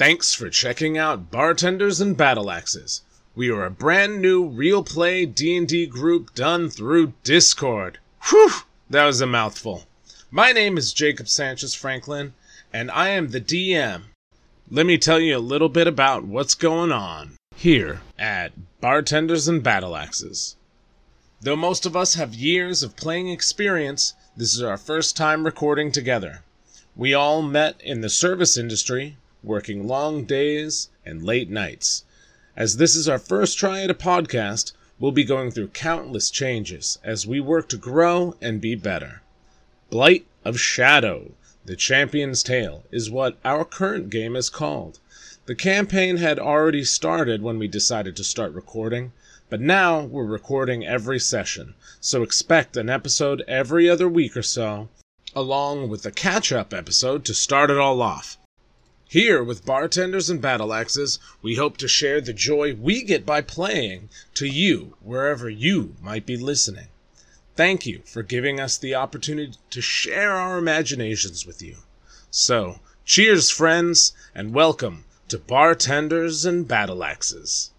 Thanks for checking out Bartenders and Battle Axes. We are a brand new real play D&D group done through Discord. Whew, that was a mouthful. My name is Jacob Sanchez Franklin, and I am the DM. Let me tell you a little bit about what's going on here at Bartenders and Battle Axes. Though most of us have years of playing experience, this is our first time recording together. We all met in the service industry, working long days and late nights. As this is our first try at a podcast, we'll be going through countless changes as we work to grow and be better. Blight of Shadow, the Champion's Tale, is what our current game is called. The campaign had already started when we decided to start recording, but now we're recording every session, so expect an episode every other week or so, along with a catch up episode to start it all off. Here, with bartenders and battle axes, we hope to share the joy we get by playing to you wherever you might be listening. Thank you for giving us the opportunity to share our imaginations with you. So, cheers, friends, and welcome to Bartenders and Battle Axes.